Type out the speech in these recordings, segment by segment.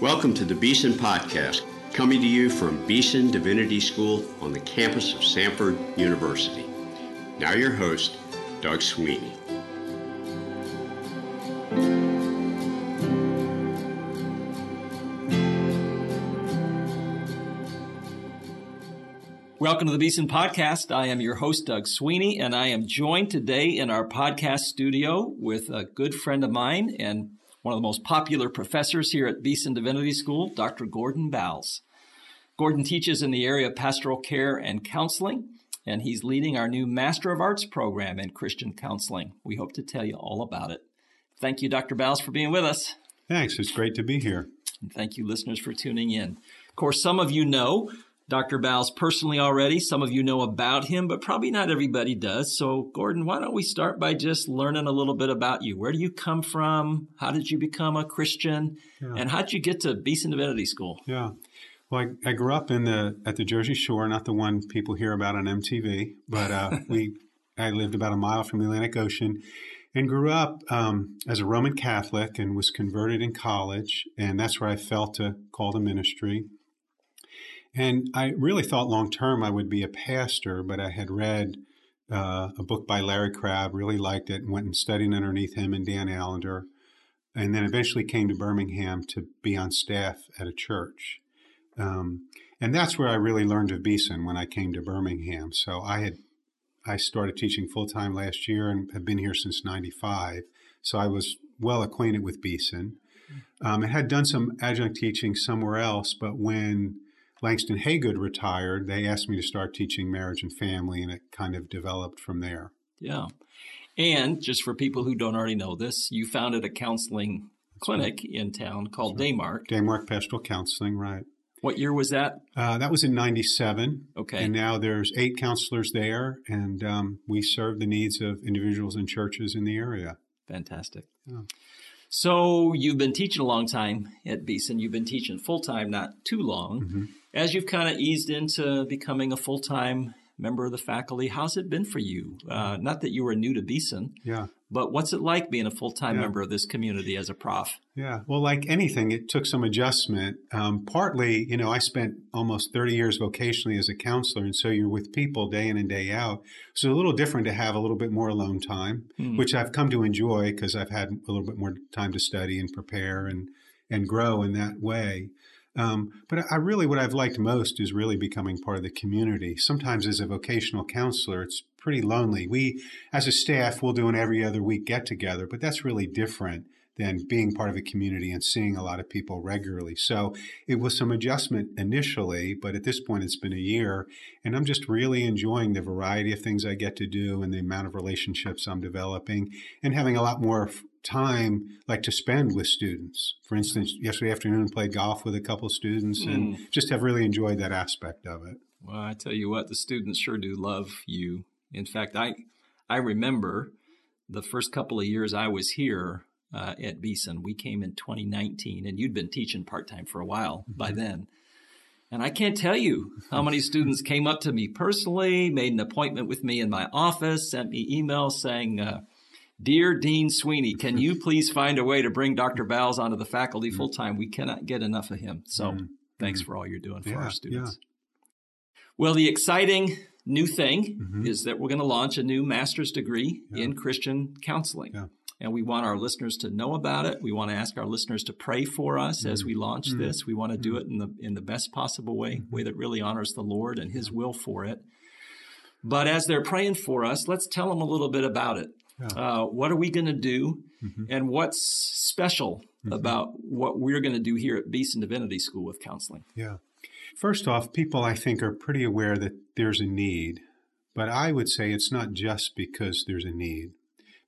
Welcome to the Beeson Podcast, coming to you from Beeson Divinity School on the campus of Samford University. Now, your host, Doug Sweeney. Welcome to the Beeson Podcast. I am your host, Doug Sweeney, and I am joined today in our podcast studio with a good friend of mine and one of the most popular professors here at Beeson Divinity School, Dr. Gordon Bals. Gordon teaches in the area of pastoral care and counseling, and he's leading our new Master of Arts program in Christian counseling. We hope to tell you all about it. Thank you, Dr. Bals, for being with us. Thanks. It's great to be here. And thank you, listeners, for tuning in. Of course, some of you know Dr. Bals personally already. Some of you know about him, but probably not everybody does. So, Gordon, why don't we start by just learning a little bit about you? Where do you come from? How did you become a Christian? Yeah. And how did you get to Beeson Divinity School? Yeah. Well, I, I, grew up in the at the Jersey Shore, not the one people hear about on MTV, but uh, we I lived about a mile from the Atlantic Ocean, and grew up um, as a Roman Catholic, and was converted in college, and that's where I felt a call to ministry. And I really thought long term I would be a pastor, but I had read uh, a book by Larry Crabb, really liked it, and went and studied underneath him and Dan Allender, and then eventually came to Birmingham to be on staff at a church. Um, and that's where I really learned of Beeson when I came to Birmingham. So I had I started teaching full time last year and have been here since '95. So I was well acquainted with Beeson. Um, I had done some adjunct teaching somewhere else, but when Langston Haygood retired, they asked me to start teaching marriage and family, and it kind of developed from there. Yeah. And just for people who don't already know this, you founded a counseling That's clinic right. in town called right. Daymark. Daymark Pastoral Counseling, right. What year was that? Uh, that was in 97. Okay. And now there's eight counselors there, and um, we serve the needs of individuals and churches in the area. Fantastic. Yeah. So you've been teaching a long time at Beeson. You've been teaching full time not too long. Mm-hmm. As you've kind of eased into becoming a full time member of the faculty, how's it been for you? Uh, not that you were new to Beeson, yeah, but what's it like being a full time yeah. member of this community as a prof? Yeah, well, like anything, it took some adjustment. Um, partly, you know, I spent almost 30 years vocationally as a counselor, and so you're with people day in and day out. So a little different to have a little bit more alone time, mm. which I've come to enjoy because I've had a little bit more time to study and prepare and and grow in that way. Um, but I really, what I've liked most is really becoming part of the community. Sometimes as a vocational counselor, it's pretty lonely. We, as a staff, we'll do an every other week get together, but that's really different than being part of a community and seeing a lot of people regularly. So it was some adjustment initially, but at this point it's been a year and I'm just really enjoying the variety of things I get to do and the amount of relationships I'm developing and having a lot more time like to spend with students. For instance, yesterday afternoon played golf with a couple of students and mm. just have really enjoyed that aspect of it. Well, I tell you what, the students sure do love you. In fact, I I remember the first couple of years I was here uh, at Beeson. We came in 2019, and you'd been teaching part time for a while mm-hmm. by then. And I can't tell you how many students came up to me personally, made an appointment with me in my office, sent me emails saying, uh, Dear Dean Sweeney, can you please find a way to bring Dr. Bals onto the faculty full time? We cannot get enough of him. So mm-hmm. thanks for all you're doing for yeah, our students. Yeah. Well, the exciting new thing mm-hmm. is that we're going to launch a new master's degree yeah. in Christian counseling. And we want our listeners to know about it. We want to ask our listeners to pray for us mm-hmm. as we launch mm-hmm. this. We want to do mm-hmm. it in the in the best possible way, way that really honors the Lord and His will for it. But as they're praying for us, let's tell them a little bit about it. Yeah. Uh, what are we going to do? Mm-hmm. And what's special mm-hmm. about what we're going to do here at Beeson Divinity School with counseling? Yeah. First off, people I think are pretty aware that there's a need, but I would say it's not just because there's a need.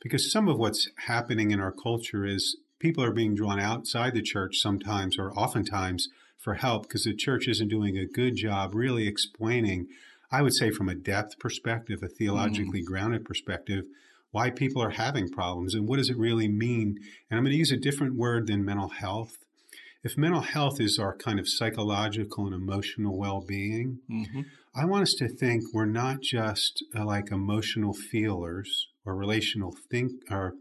Because some of what's happening in our culture is people are being drawn outside the church sometimes or oftentimes for help because the church isn't doing a good job really explaining, I would say, from a depth perspective, a theologically mm. grounded perspective, why people are having problems and what does it really mean. And I'm going to use a different word than mental health. If mental health is our kind of psychological and emotional well being, mm-hmm. I want us to think we're not just uh, like emotional feelers or relational think or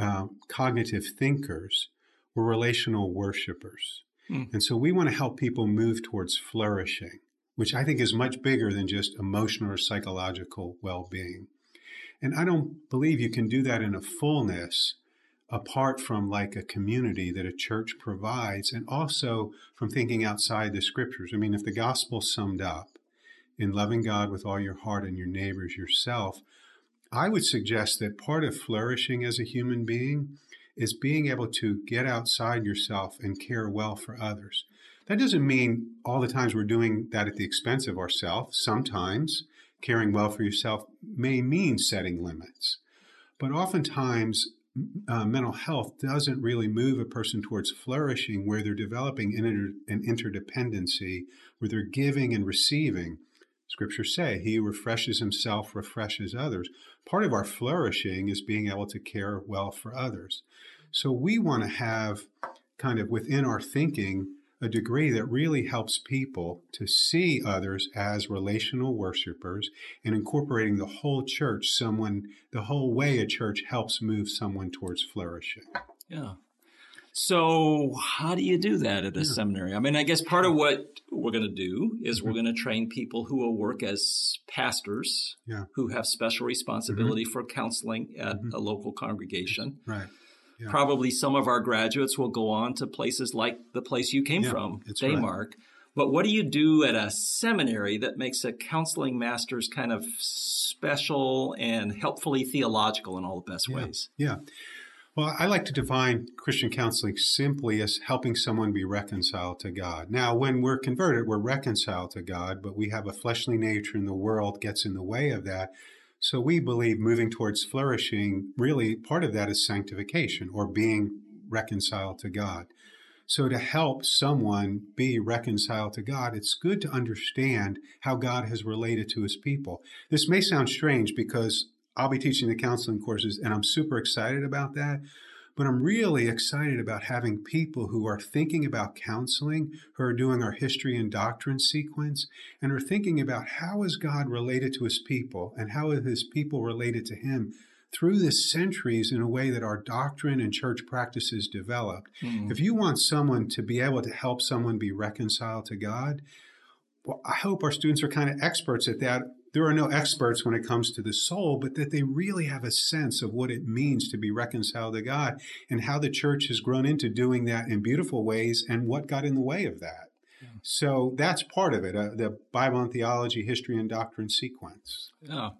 uh, cognitive thinkers. We're relational worshipers. Mm. And so we want to help people move towards flourishing, which I think is much bigger than just emotional or psychological well being. And I don't believe you can do that in a fullness apart from like a community that a church provides and also from thinking outside the scriptures. I mean, if the gospel summed up in loving God with all your heart and your neighbors yourself, I would suggest that part of flourishing as a human being is being able to get outside yourself and care well for others. That doesn't mean all the times we're doing that at the expense of ourselves. Sometimes caring well for yourself may mean setting limits. But oftentimes, uh, mental health doesn't really move a person towards flourishing where they're developing an, inter- an interdependency, where they're giving and receiving. Scriptures say, He who refreshes himself refreshes others. Part of our flourishing is being able to care well for others. So we want to have kind of within our thinking a degree that really helps people to see others as relational worshipers and incorporating the whole church, someone, the whole way a church helps move someone towards flourishing. Yeah. So, how do you do that at a yeah. seminary? I mean, I guess part of what we're going to do is mm-hmm. we're going to train people who will work as pastors yeah. who have special responsibility mm-hmm. for counseling at mm-hmm. a local congregation. Right. Yeah. Probably some of our graduates will go on to places like the place you came yeah, from, Daymark. Right. But what do you do at a seminary that makes a counseling master's kind of special and helpfully theological in all the best yeah, ways? Yeah. Well, I like to define Christian counseling simply as helping someone be reconciled to God. Now, when we're converted, we're reconciled to God, but we have a fleshly nature and the world gets in the way of that. So we believe moving towards flourishing, really part of that is sanctification or being reconciled to God. So to help someone be reconciled to God, it's good to understand how God has related to his people. This may sound strange because I'll be teaching the counseling courses and I'm super excited about that. But I'm really excited about having people who are thinking about counseling, who are doing our history and doctrine sequence, and are thinking about how is God related to his people and how is his people related to him through the centuries in a way that our doctrine and church practices developed. Mm-hmm. If you want someone to be able to help someone be reconciled to God, well, I hope our students are kind of experts at that there are no experts when it comes to the soul, but that they really have a sense of what it means to be reconciled to God and how the church has grown into doing that in beautiful ways and what got in the way of that. Yeah. So that's part of it, uh, the Bible and theology, history and doctrine sequence. Yeah.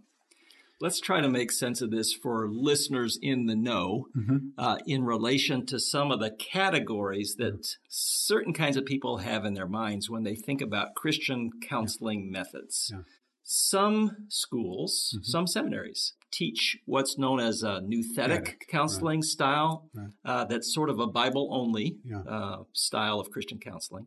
Let's try to make sense of this for listeners in the know mm-hmm. uh, in relation to some of the categories that certain kinds of people have in their minds when they think about Christian counseling yeah. methods. Yeah. Some schools, mm-hmm. some seminaries teach what's known as a nouthetic counseling right. style. Right. Uh, that's sort of a Bible only yeah. uh, style of Christian counseling.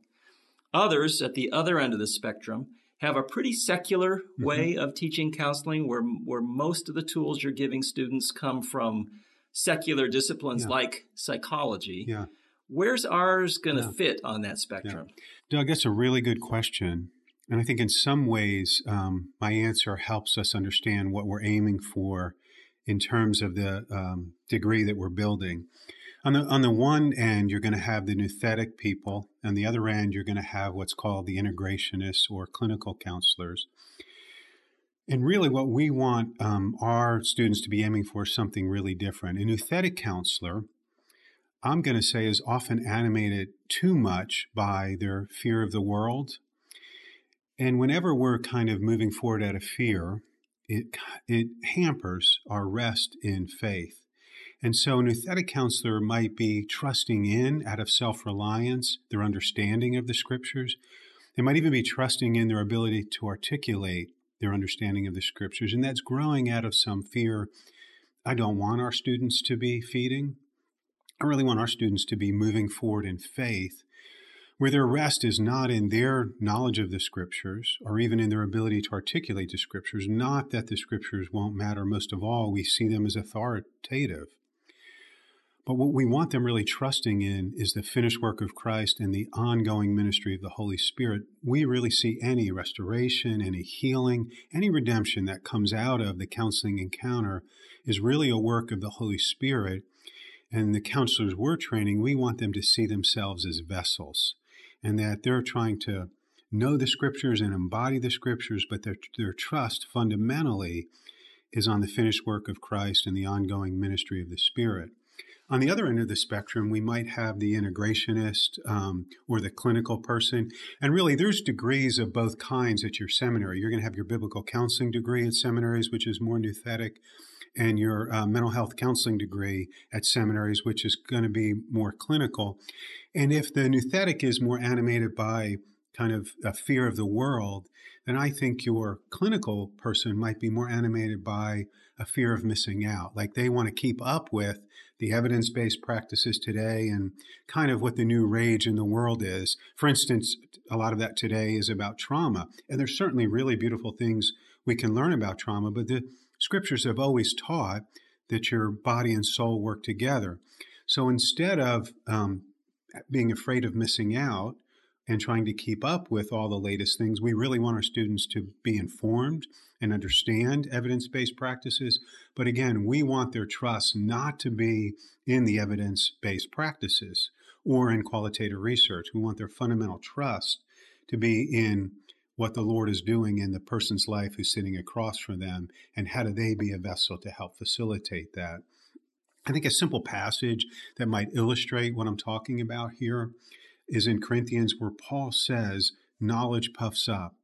Others at the other end of the spectrum have a pretty secular mm-hmm. way of teaching counseling where, where most of the tools you're giving students come from secular disciplines yeah. like psychology. Yeah. Where's ours going to fit on that spectrum? Doug, that's a really good question. And I think in some ways, um, my answer helps us understand what we're aiming for in terms of the um, degree that we're building. On the, on the one end, you're going to have the nouthetic people. On the other end, you're going to have what's called the integrationists or clinical counselors. And really, what we want um, our students to be aiming for is something really different. A nouthetic counselor, I'm going to say, is often animated too much by their fear of the world and whenever we're kind of moving forward out of fear, it, it hampers our rest in faith. And so, an nouthetic counselor might be trusting in out of self reliance their understanding of the scriptures. They might even be trusting in their ability to articulate their understanding of the scriptures. And that's growing out of some fear. I don't want our students to be feeding. I really want our students to be moving forward in faith where their rest is not in their knowledge of the scriptures or even in their ability to articulate the scriptures. Not that the scriptures won't matter. Most of all, we see them as authoritative. But what we want them really trusting in is the finished work of Christ and the ongoing ministry of the Holy Spirit. We really see any restoration, any healing, any redemption that comes out of the counseling encounter is really a work of the Holy Spirit. And the counselors we're training, we want them to see themselves as vessels and that they're trying to know the scriptures and embody the scriptures, but their, their trust fundamentally is on the finished work of Christ and the ongoing ministry of the Spirit. On the other end of the spectrum, we might have the integrationist um, or the clinical person. And really, there's degrees of both kinds at your seminary. You're going to have your biblical counseling degree at seminaries, which is more nouthetic, and your uh, mental health counseling degree at seminaries, which is going to be more clinical. And if the nouthetic is more animated by kind of a fear of the world, then I think your clinical person might be more animated by a fear of missing out. Like they want to keep up with the evidence based practices today and kind of what the new rage in the world is. For instance, a lot of that today is about trauma. And there's certainly really beautiful things we can learn about trauma, but the scriptures have always taught that your body and soul work together. So instead of um, being afraid of missing out, and trying to keep up with all the latest things. We really want our students to be informed and understand evidence based practices. But again, we want their trust not to be in the evidence based practices or in qualitative research. We want their fundamental trust to be in what the Lord is doing in the person's life who's sitting across from them and how do they be a vessel to help facilitate that. I think a simple passage that might illustrate what I'm talking about here is in Corinthians where Paul says, knowledge puffs up.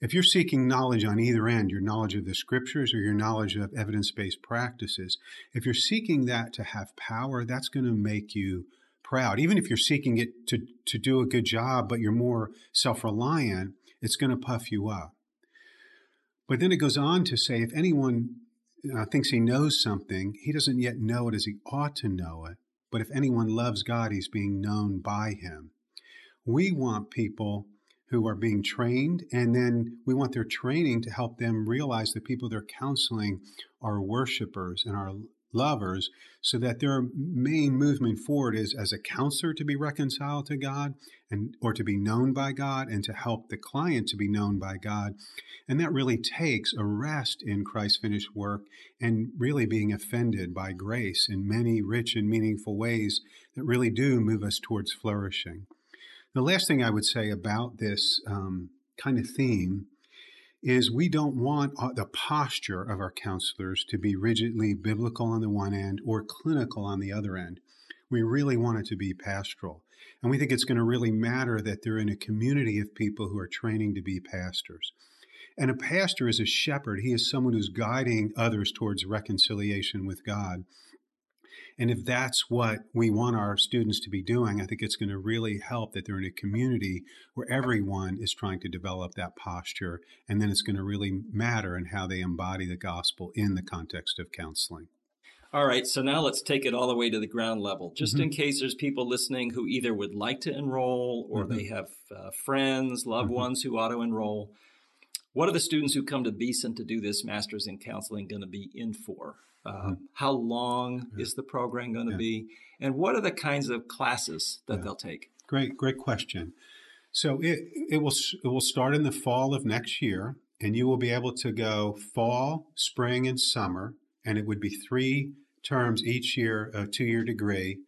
If you're seeking knowledge on either end, your knowledge of the scriptures or your knowledge of evidence based practices, if you're seeking that to have power, that's going to make you proud. Even if you're seeking it to, to do a good job, but you're more self reliant, it's going to puff you up. But then it goes on to say if anyone uh, thinks he knows something, he doesn't yet know it as he ought to know it. But if anyone loves God, he's being known by him. We want people who are being trained, and then we want their training to help them realize the people they're counseling are worshipers and are lovers, so that their main movement forward is as a counselor to be reconciled to God and or to be known by God and to help the client to be known by God. And that really takes a rest in Christ's finished work and really being offended by grace in many rich and meaningful ways that really do move us towards flourishing. The last thing I would say about this um, kind of theme is we don't want uh, the posture of our counselors to be rigidly biblical on the one end or clinical on the other end. We really want it to be pastoral. And we think it's going to really matter that they're in a community of people who are training to be pastors. And a pastor is a shepherd. He is someone who's guiding others towards reconciliation with God. And if that's what we want our students to be doing, I think it's going to really help that they're in a community where everyone is trying to develop that posture. And then it's going to really matter in how they embody the gospel in the context of counseling. All right, so now let's take it all the way to the ground level. Just mm-hmm. in case there's people listening who either would like to enroll or mm-hmm. they have uh, friends, loved mm-hmm. ones who auto enroll. What are the students who come to Beeson to do this master's in counseling going to be in for? Mm-hmm. How long yeah. is the program going to yeah. be? And what are the kinds of classes that yeah. they'll take? Great, great question. So it it will it will start in the fall of next year, and you will be able to go fall, spring, and summer, and it would be three terms each year, a two year degree.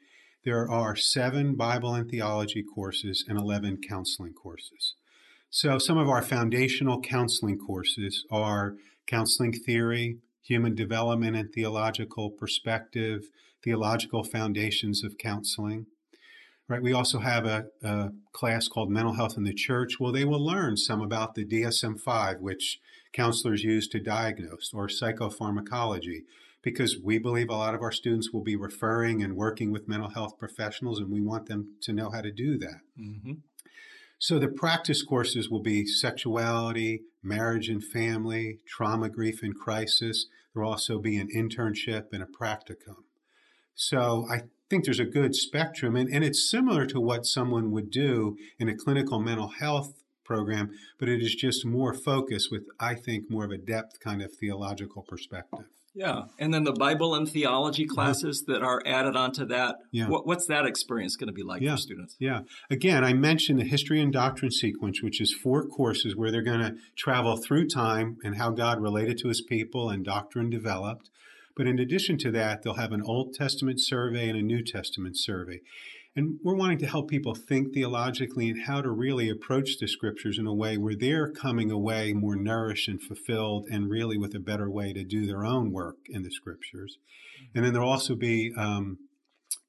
There are seven Bible and theology courses and 11 counseling courses. So, some of our foundational counseling courses are counseling theory, human development and theological perspective, theological foundations of counseling. Right. We also have a, a, class called Mental Health in the Church. Well, they will learn some about the DSM 5, which counselors use to diagnose, or psychopharmacology, because we believe a lot of our students will be referring and working with mental health professionals, and we want them to know how to do that. Mm-hmm. So the practice courses will be sexuality, marriage and family, trauma, grief, and crisis. There'll also be an internship and a practicum. So I think there's a good spectrum, and, and it's similar to what someone would do in a clinical mental health program, but it is just more focused with, I think, more of a depth kind of theological perspective. Yeah, and then the Bible and theology uh-huh. classes that are added onto that. Yeah. What, what's that experience going to be like yeah. for students? Yeah. Again, I mentioned the history and doctrine sequence, which is four courses where they're going to travel through time and how God related to His people and doctrine developed. But in addition to that, they'll have an Old Testament survey and a New Testament survey. And we're wanting to help people think theologically and how to really approach the scriptures in a way where they're coming away more nourished and fulfilled and really with a better way to do their own work in the scriptures. And then there'll also be um,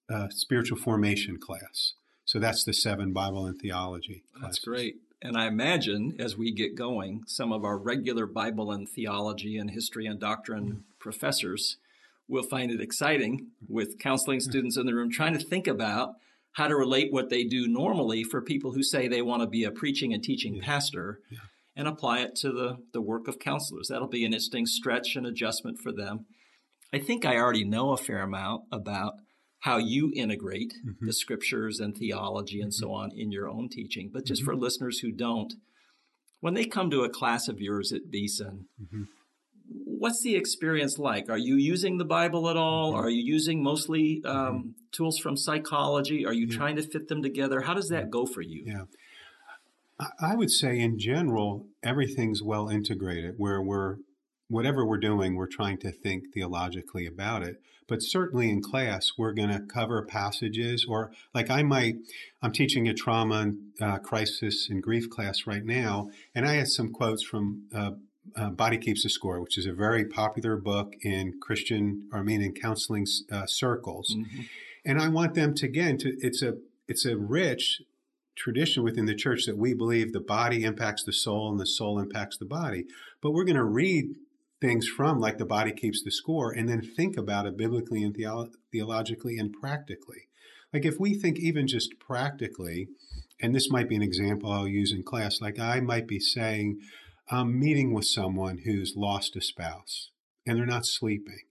a spiritual formation class. So that's the seven Bible and theology. Classes. That's great. And I imagine as we get going, some of our regular Bible and theology and history and doctrine mm-hmm. professors will find it exciting with counseling students in the room trying to think about how to relate what they do normally for people who say they want to be a preaching and teaching yeah. pastor yeah. and apply it to the, the work of counselors. That'll be an interesting stretch and adjustment for them. I think I already know a fair amount about how you integrate mm-hmm. the scriptures and theology and mm-hmm. so on in your own teaching. But just mm-hmm. for listeners who don't, when they come to a class of yours at Beeson, mm-hmm what's the experience like? Are you using the Bible at all? Mm-hmm. Are you using mostly um, mm-hmm. tools from psychology? Are you yeah. trying to fit them together? How does that go for you? Yeah. I would say in general, everything's well integrated where we're, whatever we're doing, we're trying to think theologically about it. But certainly in class, we're going to cover passages or like I might, I'm teaching a trauma, uh, crisis, and grief class right now. And I had some quotes from uh, uh, Body Keeps the Score, which is a very popular book in Christian, or I mean, in counseling uh, circles. Mm-hmm. And I want them to again to it's a it's a rich tradition within the church that we believe the body impacts the soul and the soul impacts the body. But we're going to read things from like the body keeps the score and then think about it biblically and theolo- theologically and practically. Like if we think even just practically, and this might be an example I'll use in class, like I might be saying, I'm meeting with someone who's lost a spouse and they're not sleeping.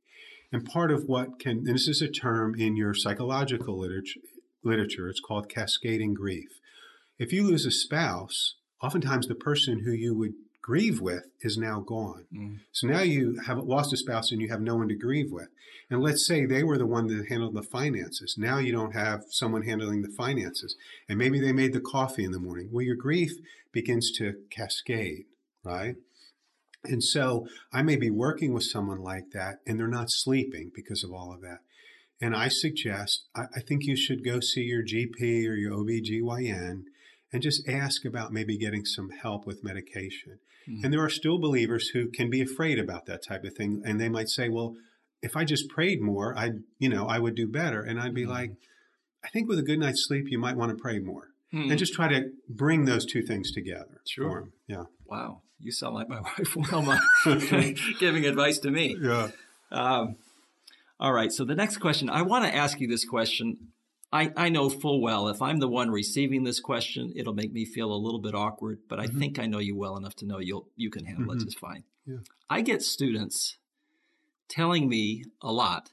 And part of what can, and this is a term in your psychological literature, literature, it's called cascading grief. If you lose a spouse, oftentimes the person who you would grieve with is now gone. Mm. So now you have lost a spouse and you have no one to grieve with. And let's say they were the one that handled the finances. Now you don't have someone handling the finances. And maybe they made the coffee in the morning. Well, your grief begins to cascade right? And so I may be working with someone like that and they're not sleeping because of all of that. And I suggest, I, I think you should go see your GP or your OBGYN and just ask about maybe getting some help with medication. Mm-hmm. And there are still believers who can be afraid about that type of thing. And they might say, well, if I just prayed more, I, you know, I would do better. And I'd be mm-hmm. like, I think with a good night's sleep, you might want to pray more. Mm-hmm. And just try to bring those two things together. Sure. Yeah. Wow you sound like my wife Wilma giving advice to me. Yeah. Um, all right. So the next question, I want to ask you this question. I, I know full well if I'm the one receiving this question, it'll make me feel a little bit awkward, but I mm-hmm. think I know you well enough to know you'll you can handle mm-hmm. it just fine. Yeah. I get students telling me a lot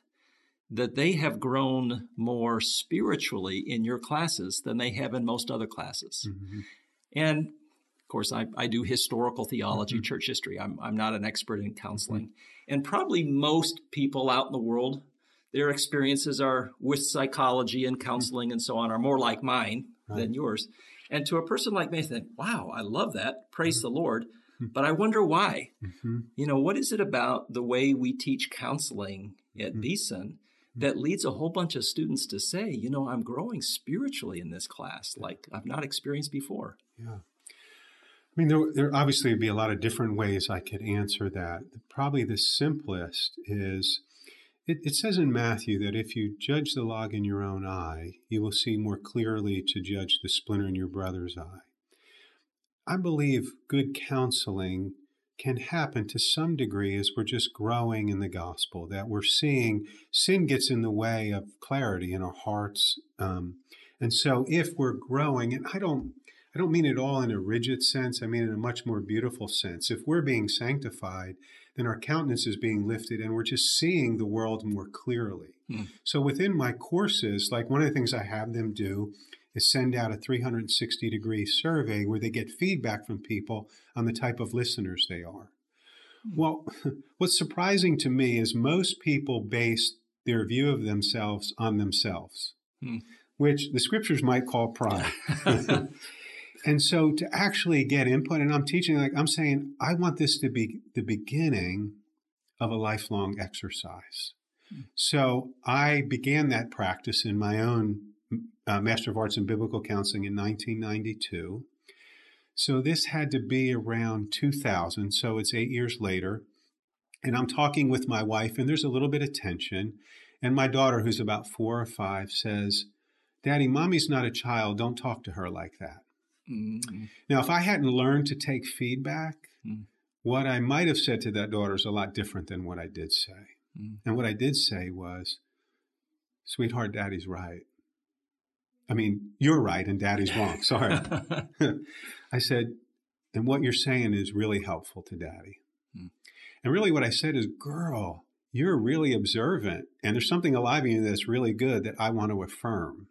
that they have grown more spiritually in your classes than they have in most other classes. Mm-hmm. And of course, I, I do historical theology, mm-hmm. church history. I'm, I'm not an expert in counseling. Mm-hmm. And probably most people out in the world, their experiences are with psychology and counseling and so on are more like mine right. than yours. And to a person like me, I think, wow, I love that. Praise mm-hmm. the Lord. Mm-hmm. But I wonder why. Mm-hmm. You know, what is it about the way we teach counseling at mm-hmm. Beeson that leads a whole bunch of students to say, you know, I'm growing spiritually in this class like I've not experienced before? Yeah. I mean, there, there obviously would be a lot of different ways I could answer that. Probably the simplest is it, it, says in Matthew that if you judge the log in your own eye, you will see more clearly to judge the splinter in your brother's eye. I believe good counseling can happen to some degree as we're just growing in the gospel, that we're seeing sin gets in the way of clarity in our hearts. Um, and so if we're growing, and I don't, I don't mean it all in a rigid sense. I mean in a much more beautiful sense. If we're being sanctified, then our countenance is being lifted and we're just seeing the world more clearly. Hmm. So within my courses, like one of the things I have them do is send out a 360 degree survey where they get feedback from people on the type of listeners they are. Hmm. Well, what's surprising to me is most people base their view of themselves on themselves, hmm. which the scriptures might call pride. And so to actually get input, and I'm teaching, like I'm saying, I want this to be the beginning of a lifelong exercise. Mm. So I began that practice in my own uh, Master of Arts in Biblical Counseling in 1992. So this had to be around 2000. So it's eight years later. And I'm talking with my wife, and there's a little bit of tension. And my daughter, who's about four or five, says, Daddy, mommy's not a child. Don't talk to her like that. Mm-hmm. Now, if I hadn't learned to take feedback, mm-hmm. what I might have said to that daughter is a lot different than what I did say. Mm-hmm. And what I did say was, Sweetheart, daddy's right. I mean, you're right and daddy's wrong. Sorry. I said, and what you're saying is really helpful to daddy. Hmm. And really, what I said is, girl, you're really observant, and there's something alive in you that's really good that I want to affirm.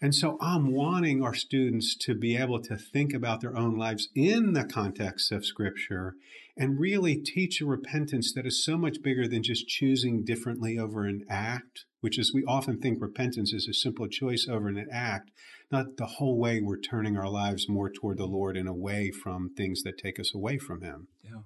And so I'm wanting our students to be able to think about their own lives in the context of Scripture and really teach a repentance that is so much bigger than just choosing differently over an act which is we often think repentance is a simple choice over an act, not the whole way we're turning our lives more toward the Lord and away from things that take us away from Him. Yeah.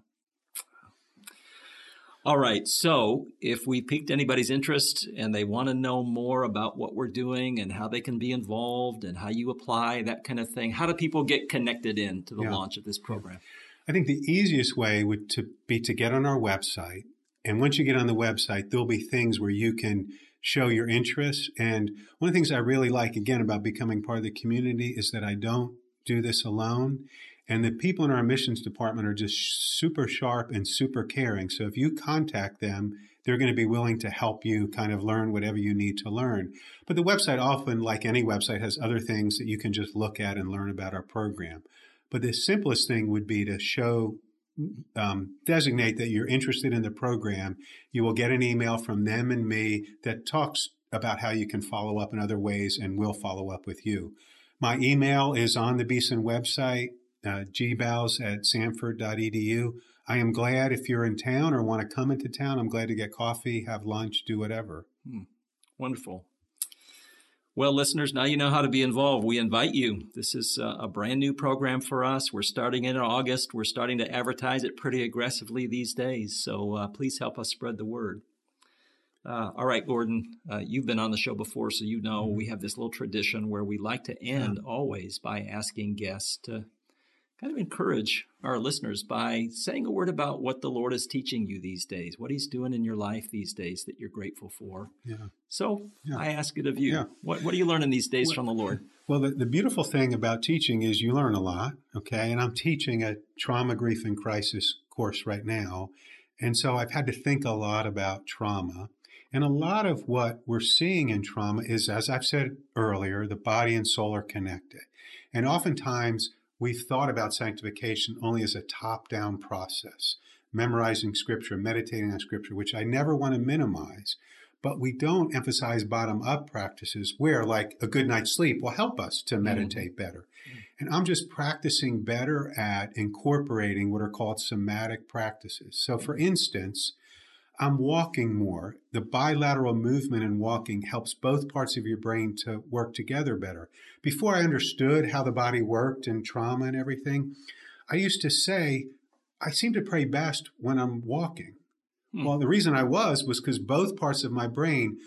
All right. So, if we piqued anybody's interest and they want to know more about what we're doing and how they can be involved and how you apply that kind of thing, how do people get connected in to the yeah. launch of this program? I think the easiest way would to be to get on our website. And once you get on the website, there'll be things where you can show your interest. And one of the things I really like, again, about becoming part of the community is that I don't do this alone. And the people in our admissions department are just super sharp and super caring. So if you contact them, they're going to be willing to help you kind of learn whatever you need to learn. But the website often, like any website, has other things that you can just look at and learn about our program. But the simplest thing would be to show um, designate that you're interested in the program, you will get an email from them and me that talks about how you can follow up in other ways, and we'll follow up with you. My email is on the Beeson website, uh, gbals at samford.edu. I am glad if you're in town or want to come into town, I'm glad to get coffee, have lunch, do whatever. Hmm. Wonderful. Well, listeners, now you know how to be involved. We invite you. This is a brand new program for us. We're starting in August. We're starting to advertise it pretty aggressively these days. So uh, please help us spread the word. Uh, all right, Gordon, uh, you've been on the show before, so you know we have this little tradition where we like to end always by asking guests to kind of encourage our listeners by saying a word about what the Lord is teaching you these days, what He's doing in your life these days that you're grateful for. Yeah. So yeah. I ask it of you. Yeah. What, what are you learning these days well, from the Lord? Well, the, the beautiful thing about teaching is you learn a lot, okay? And I'm teaching a trauma, grief, and crisis course right now. And so I've had to think a lot about trauma. And a lot of what we're seeing in trauma is, as I've said earlier, the body and soul are connected. And oftentimes, we've thought about sanctification only as a top down process, memorizing scripture, meditating on scripture, which I never want to minimize. But we don't emphasize bottom up practices where, like, a good night's sleep will help us to mm-hmm. meditate mm-hmm. better. And I'm just practicing better at incorporating what are called somatic practices. So, for instance, I'm walking more. The bilateral movement in walking helps both parts of your brain to work together better. Before I understood how the body worked and trauma and everything, I used to say, I seem to pray best when I'm walking. Hmm. Well, the reason I was was because both parts of my brain,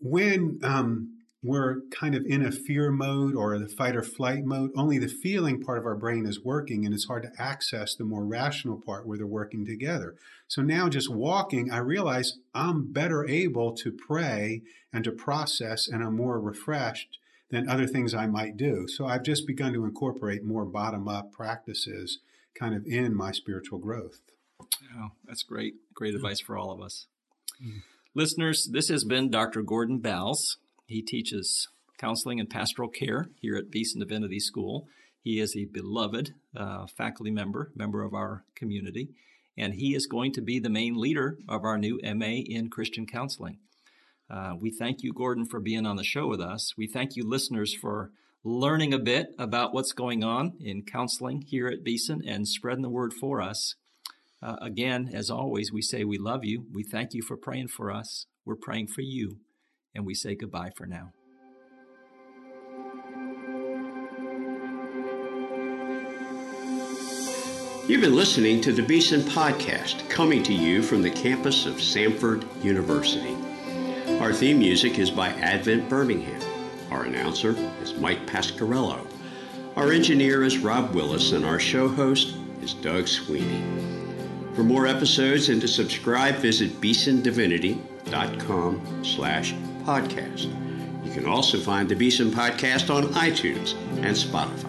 when um, we're kind of in a fear mode or the fight or flight mode, only the feeling part of our brain is working and it's hard to access the more rational part where they're working together. So now just walking, I realize I'm better able to pray and to process and I'm more refreshed than other things I might do. So I've just begun to incorporate more bottom up practices kind of in my spiritual growth. Oh, that's great. Great advice for all of us. Mm. Listeners, this has been Dr. Gordon Bals. He teaches counseling and pastoral care here at Beeson Divinity School. He is a beloved uh, faculty member, member of our community, and he is going to be the main leader of our new MA in Christian counseling. Uh, we thank you, Gordon, for being on the show with us. We thank you, listeners, for learning a bit about what's going on in counseling here at Beeson and spreading the word for us. Uh, again, as always, we say we love you. We thank you for praying for us. We're praying for you and we say goodbye for now. You've been listening to the Beeson Podcast, coming to you from the campus of Samford University. Our theme music is by Advent Birmingham. Our announcer is Mike Pasquarello. Our engineer is Rob Willis, and our show host is Doug Sweeney. For more episodes and to subscribe, visit beesondivinity.com slash podcast. You can also find the Beeson Podcast on iTunes and Spotify.